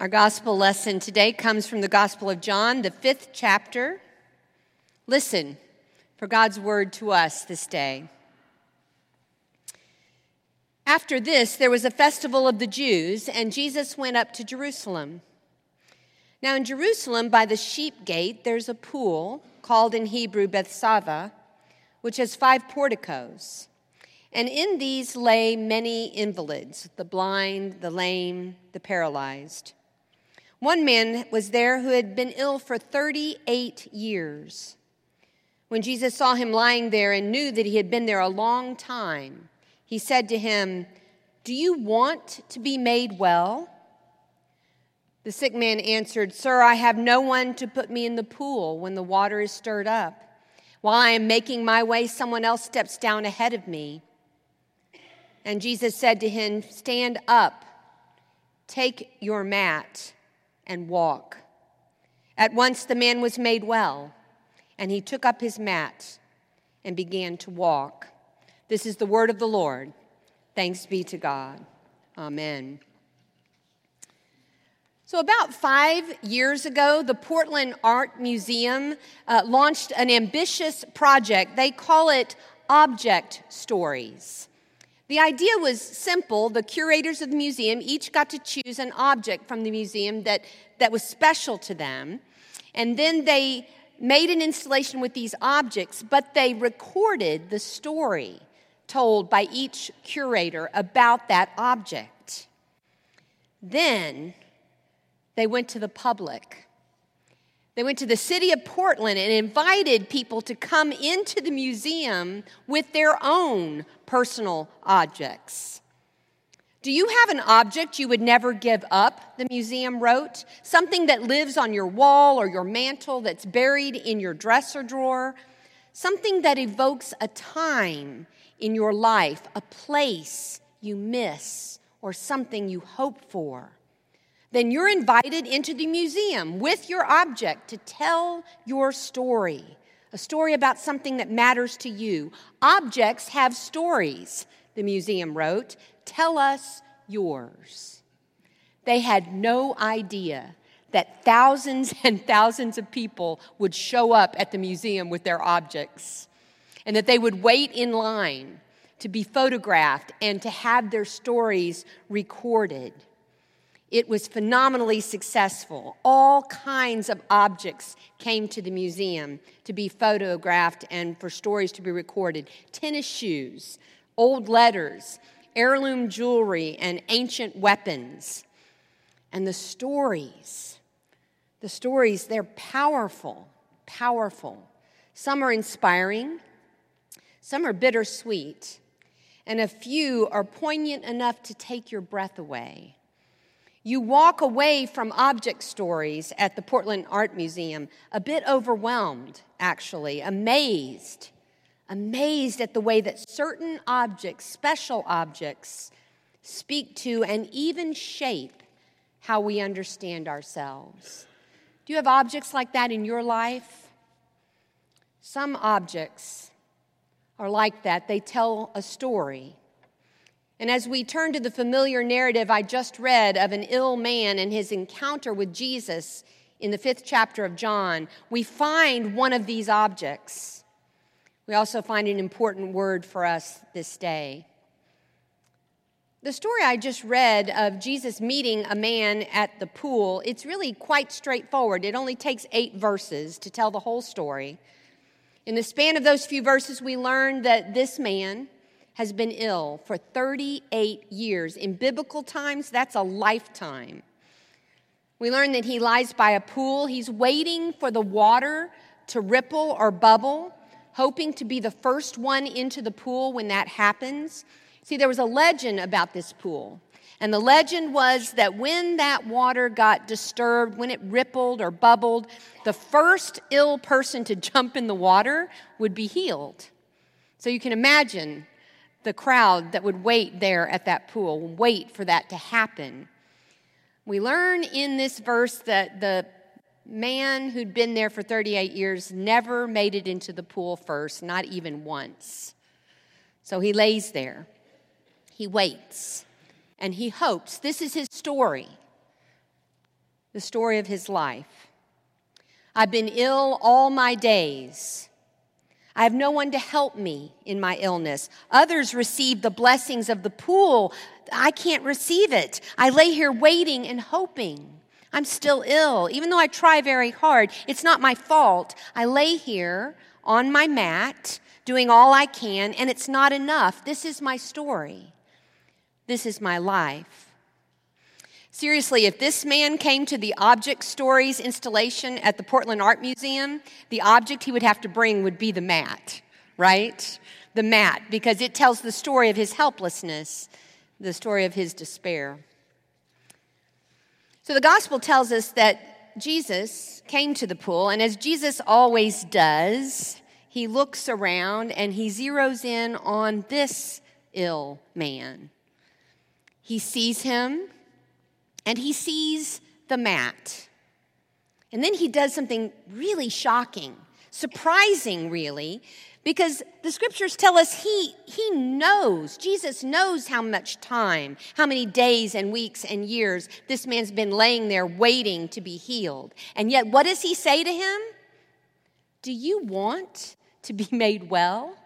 Our gospel lesson today comes from the Gospel of John, the fifth chapter. Listen for God's word to us this day. After this, there was a festival of the Jews, and Jesus went up to Jerusalem. Now, in Jerusalem, by the sheep gate, there's a pool called in Hebrew Beth-zatha, which has five porticos. And in these lay many invalids the blind, the lame, the paralyzed. One man was there who had been ill for 38 years. When Jesus saw him lying there and knew that he had been there a long time, he said to him, Do you want to be made well? The sick man answered, Sir, I have no one to put me in the pool when the water is stirred up. While I am making my way, someone else steps down ahead of me. And Jesus said to him, Stand up, take your mat and walk. At once the man was made well, and he took up his mat and began to walk. This is the word of the Lord. Thanks be to God. Amen. So, about five years ago, the Portland Art Museum uh, launched an ambitious project. They call it Object Stories. The idea was simple. The curators of the museum each got to choose an object from the museum that, that was special to them. And then they made an installation with these objects, but they recorded the story told by each curator about that object. Then they went to the public. They went to the city of Portland and invited people to come into the museum with their own personal objects. Do you have an object you would never give up? The museum wrote. Something that lives on your wall or your mantle that's buried in your dresser drawer. Something that evokes a time in your life, a place you miss, or something you hope for then you're invited into the museum with your object to tell your story, a story about something that matters to you. Objects have stories, the museum wrote. Tell us yours. They had no idea that thousands and thousands of people would show up at the museum with their objects and that they would wait in line to be photographed and to have their stories recorded. It was phenomenally successful. All kinds of objects came to the museum to be photographed and for stories to be recorded tennis shoes, old letters, heirloom jewelry, and ancient weapons. And the stories, the stories, they're powerful, powerful. Some are inspiring, some are bittersweet, and a few are poignant enough to take your breath away. You walk away from object stories at the Portland Art Museum a bit overwhelmed, actually, amazed, amazed at the way that certain objects, special objects, speak to and even shape how we understand ourselves. Do you have objects like that in your life? Some objects are like that, they tell a story. And as we turn to the familiar narrative I just read of an ill man and his encounter with Jesus in the fifth chapter of John, we find one of these objects. We also find an important word for us this day. The story I just read of Jesus meeting a man at the pool, it's really quite straightforward. It only takes eight verses to tell the whole story. In the span of those few verses, we learn that this man, has been ill for 38 years. In biblical times, that's a lifetime. We learn that he lies by a pool. He's waiting for the water to ripple or bubble, hoping to be the first one into the pool when that happens. See, there was a legend about this pool. And the legend was that when that water got disturbed, when it rippled or bubbled, the first ill person to jump in the water would be healed. So you can imagine the crowd that would wait there at that pool, wait for that to happen. We learn in this verse that the man who'd been there for 38 years never made it into the pool first, not even once. So he lays there, he waits, and he hopes. This is his story. the story of his life. I've been ill all my days. I have no one to help me in my illness. Others receive the blessings of the pool. I can't receive it. I lay here waiting and hoping. I'm still ill, even though I try very hard. It's not my fault. I lay here on my mat, doing all I can, and it's not enough. This is my story. This is my life. Seriously, if this man came to the Object Stories installation at the Portland Art Museum, the object he would have to bring would be the mat, right? The mat, because it tells the story of his helplessness, the story of his despair. So the gospel tells us that Jesus came to the pool, and as Jesus always does, he looks around and he zeroes in on this ill man. He sees him and he sees the mat. And then he does something really shocking, surprising, really, because the scriptures tell us he, he knows, Jesus knows how much time, how many days and weeks and years this man's been laying there waiting to be healed. And yet, what does he say to him? Do you want to be made well?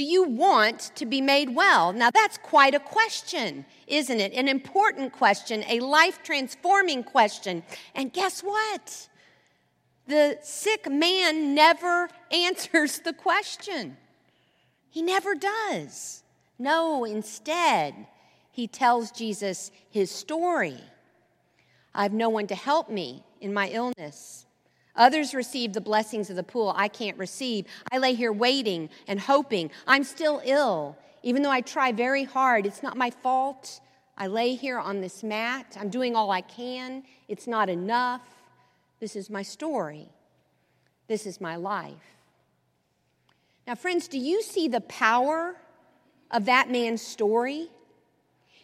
Do you want to be made well? Now, that's quite a question, isn't it? An important question, a life transforming question. And guess what? The sick man never answers the question. He never does. No, instead, he tells Jesus his story. I have no one to help me in my illness. Others receive the blessings of the pool I can't receive. I lay here waiting and hoping. I'm still ill. Even though I try very hard, it's not my fault. I lay here on this mat. I'm doing all I can. It's not enough. This is my story. This is my life. Now, friends, do you see the power of that man's story?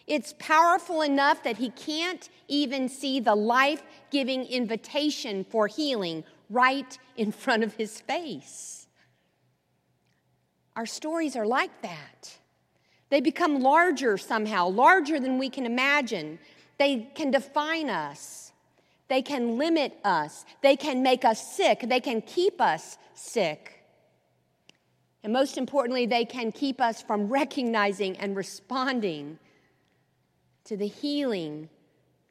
It's powerful enough that he can't even see the life giving invitation for healing right in front of his face. Our stories are like that. They become larger somehow, larger than we can imagine. They can define us, they can limit us, they can make us sick, they can keep us sick. And most importantly, they can keep us from recognizing and responding to the healing,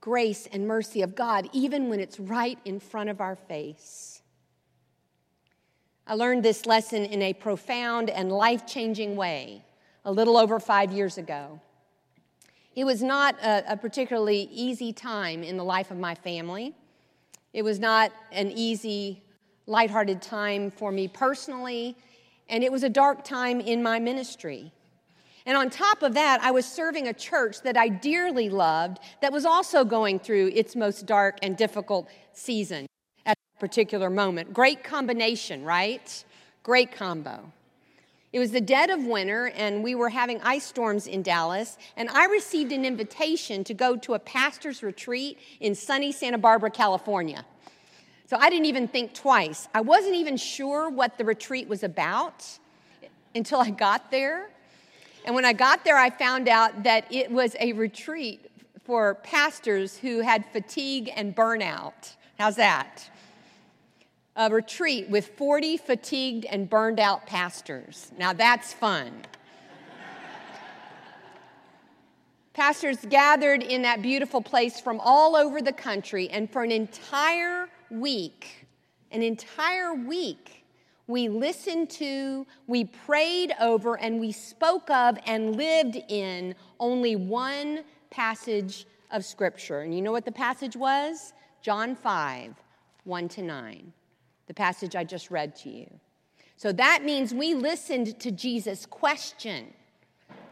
grace, and mercy of God, even when it's right in front of our face. I learned this lesson in a profound and life changing way a little over five years ago. It was not a, a, particularly easy time in the life of my family. It was not an easy, lighthearted time for me personally, and it was a dark time in my ministry. And on top of that, I was serving a church that I dearly loved that was also going through its most dark and difficult season at that particular moment. Great combination, right? Great combo. It was the dead of winter, and we were having ice storms in Dallas. And I received an invitation to go to a pastor's retreat in sunny Santa Barbara, California. So I didn't even think twice. I wasn't even sure what the retreat was about until I got there. And when I got there, I found out that it was a retreat for pastors who had fatigue and burnout. How's that? A retreat with 40 fatigued and burned out pastors. Now that's fun. pastors gathered in that beautiful place from all over the country, and for an entire week, an entire week, we listened to, we prayed over, and we spoke of and lived in only one passage of Scripture. And you know what the passage was? John 5, 1 to 9, the passage I just read to you. So that means we listened to Jesus' question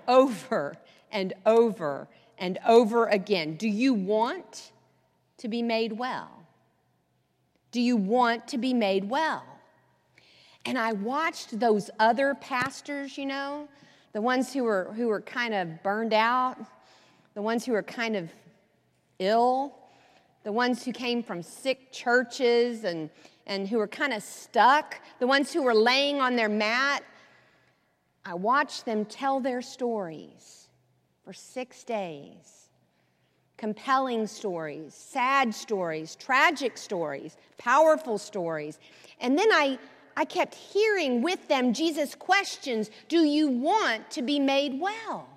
over and over and over again Do you want to be made well? Do you want to be made well? And I watched those other pastors, you know, the ones who were, who were kind of burned out, the ones who were kind of ill, the ones who came from sick churches and, and who were kind of stuck, the ones who were laying on their mat. I watched them tell their stories for six days. compelling stories, sad stories, tragic stories, powerful stories. And then I, I kept hearing with them Jesus' questions Do you want to be made well?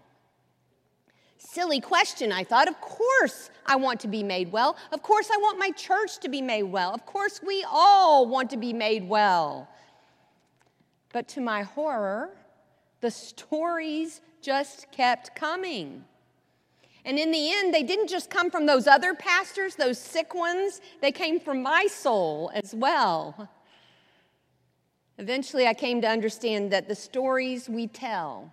Silly question, I thought. Of course, I want to be made well. Of course, I want my church to be made well. Of course, we all want to be made well. But to my horror, the stories just kept coming. And in the end, they didn't just come from those other pastors, those sick ones, they came from my soul as well. Eventually, I came to understand that the stories we tell,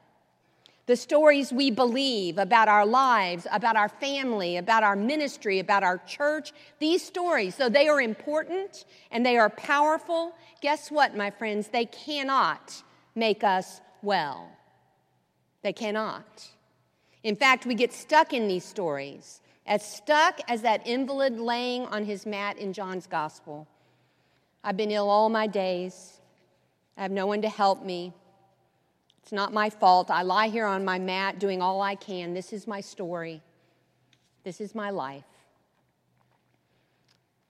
the stories we believe about our lives, about our family, about our ministry, about our church, these stories, though they are important and they are powerful, guess what, my friends? They cannot make us well. They cannot. In fact, we get stuck in these stories, as stuck as that invalid laying on his mat in John's gospel. I've been ill all my days. I have no one to help me. It's not my fault. I lie here on my mat doing all I can. This is my story. This is my life.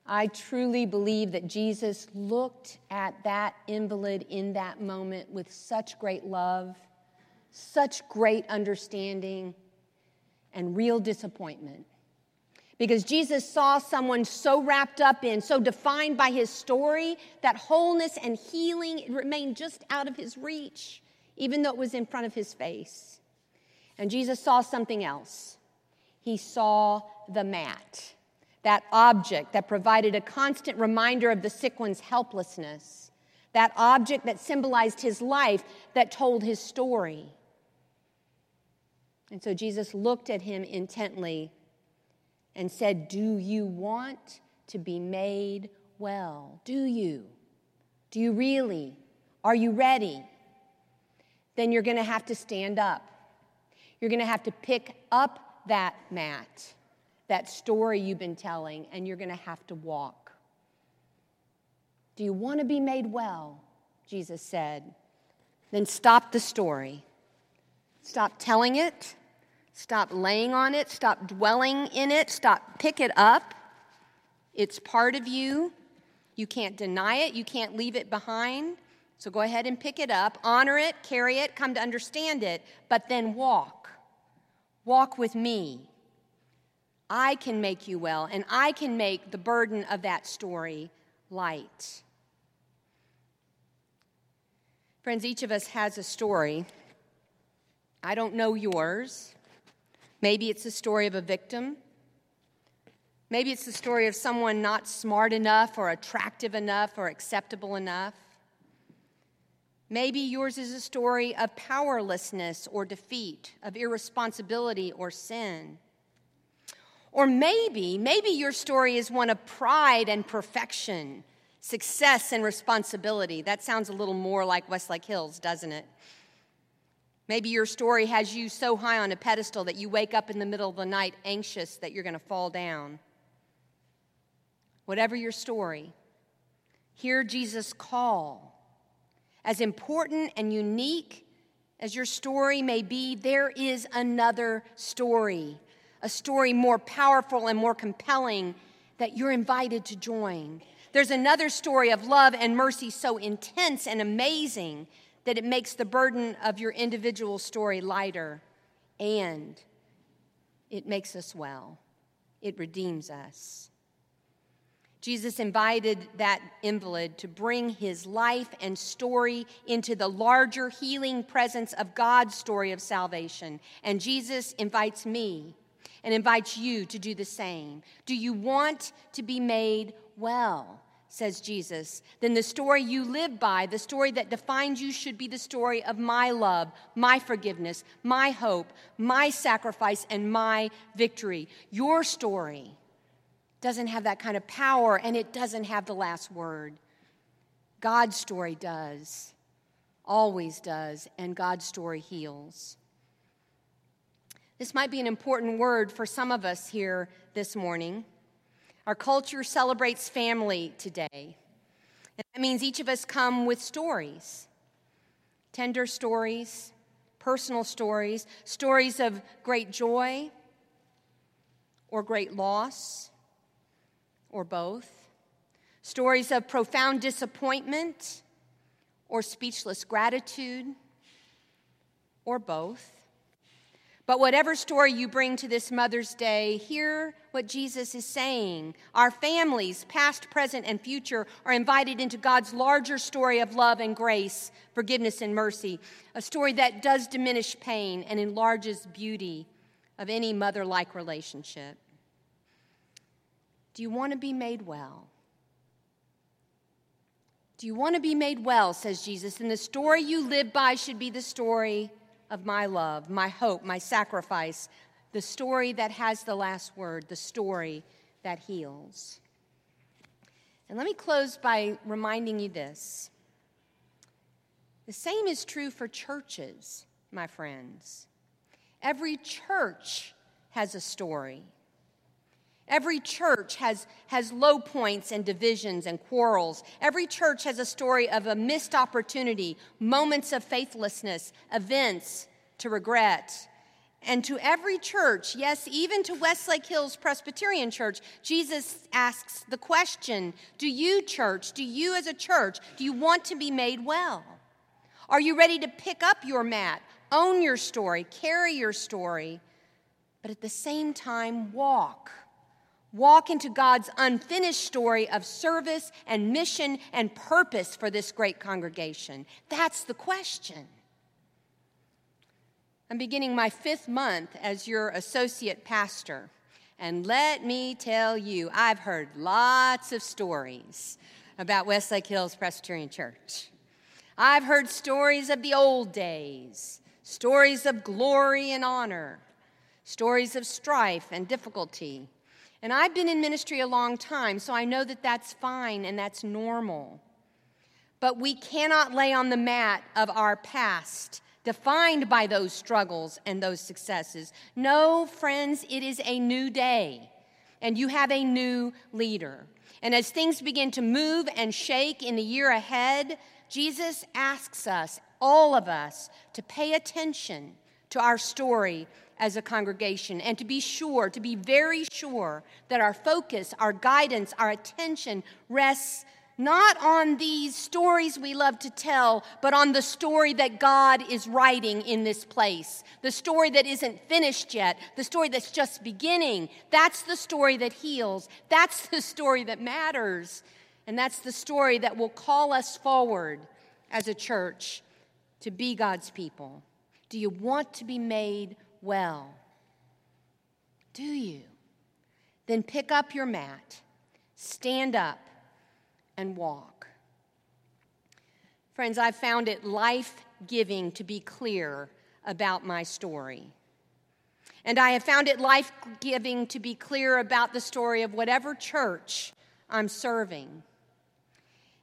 I truly believe that Jesus looked at that invalid in that moment with such great love, such great understanding, and real disappointment. Because Jesus saw someone so wrapped up in, so defined by his story, that wholeness and healing remained just out of his reach, even though it was in front of his face. And Jesus saw something else. He saw the mat, that object that provided a constant reminder of the sick one's helplessness, that object that symbolized his life, that told his story. And so Jesus looked at him intently and said, Do you want to be made well? Do you? Do you really? Are you ready? Then you're going to have to stand up. You're going to have to pick up that mat, that story you've been telling, and you're going to have to walk. Do you want to be made well? Jesus said. Then stop the story. Stop telling it Stop laying on it, stop dwelling in it, stop pick it up. It's part of you. You can't deny it, you can't leave it behind. So go ahead and pick it up, honor it, carry it, come to understand it, but then walk. Walk with me. I can make you well, and I can make the burden of that story light. Friends, each of us has a story. I don't know yours. Maybe it's the story of a victim. Maybe it's the story of someone not smart enough or attractive enough or acceptable enough. Maybe yours is a story of powerlessness or defeat, of irresponsibility or sin. Or maybe, maybe your story is one of pride and perfection, success and responsibility. That sounds a little more like Westlake Hills, doesn't it? Maybe your story has you so high on a pedestal that you wake up in the middle of the night anxious that you're going to fall down. Whatever your story, hear Jesus' call. As important and unique as your story may be, there is another story, a story more powerful and more compelling that you're invited to join. There's another story of love and mercy so intense and amazing that it makes the burden of your individual story lighter and it makes us well. It redeems us. Jesus invited that invalid to bring his life and story into the larger healing presence of God's story of salvation. And Jesus invites me and invites you to do the same. Do you want to be made well? Says Jesus, then the story you live by, the story that defines you, should be the story of my love, my forgiveness, my hope, my sacrifice, and my victory. Your story doesn't have that kind of power, and it doesn't have the last word. God's story does, always does, and God's story heals. This might be an important word for some of us here this morning. Our culture celebrates family today. And that means each of us come with stories tender stories, personal stories, stories of great joy or great loss, or both. Stories of profound disappointment or speechless gratitude, or both. But whatever story you bring to this Mother's Day, hear what Jesus is saying. Our families, past, present, and future, are invited into God's larger story of love and grace, forgiveness and mercy, a story that does diminish pain and enlarges beauty of any mother like relationship. Do you want to be made well? Do you want to be made well, says Jesus, and the story you live by should be the story of my love, my hope, my sacrifice, the story that has the last word, the story that heals. And let me close by reminding you this. The same is true for churches, my friends. Every church has a story. Every church has, has low points and divisions and quarrels. Every church has a story of a missed opportunity, moments of faithlessness, events to regret. And to every church, yes, even to Westlake Hills Presbyterian Church, Jesus asks the question Do you, church, do you as a church, do you want to be made well? Are you ready to pick up your mat, own your story, carry your story, but at the same time walk? walk into God's unfinished story of service and mission and purpose for this great congregation? That's the question. I'm beginning my fifth month as your associate pastor. And let me tell you, I've heard lots of stories about Westlake Hills Presbyterian Church. I've heard stories of the old days, stories of glory and honor, stories of strife and difficulty, and I've been in ministry a long time, so I know that that's fine and that's normal. But we cannot lay on the mat of our past, defined by those struggles and those successes. No, friends, it is a new day, and you have a new leader. And as things begin to move and shake in the year ahead, Jesus asks us, all of us, to pay attention to our story as a congregation and to be sure, to be very sure that our focus, our guidance, our attention rests not on these stories we love to tell, but on the story that God is writing in this place. The story that isn't finished yet, the story that's just beginning. That's the story that heals. That's the story that matters. And that's the story that will call us forward as a church to be God's people. Do you want to be made well? Do you? Then pick up your mat, stand up, and walk. Friends, I've found it life giving to be clear about my story. And I have found it life giving to be clear about the story of whatever church I'm serving.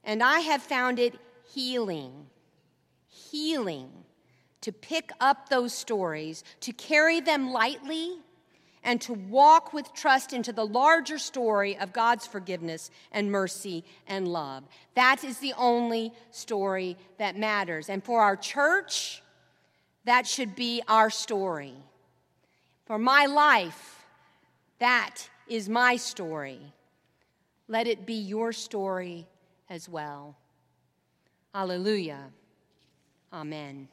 And I have found it healing, healing to pick up those stories, to carry them lightly, and to walk with trust into the larger story of God's forgiveness and mercy and love. That is the only story that matters. And for our church, that should be our story. For my life, that is my story. Let it be your story as well. Hallelujah. Amen.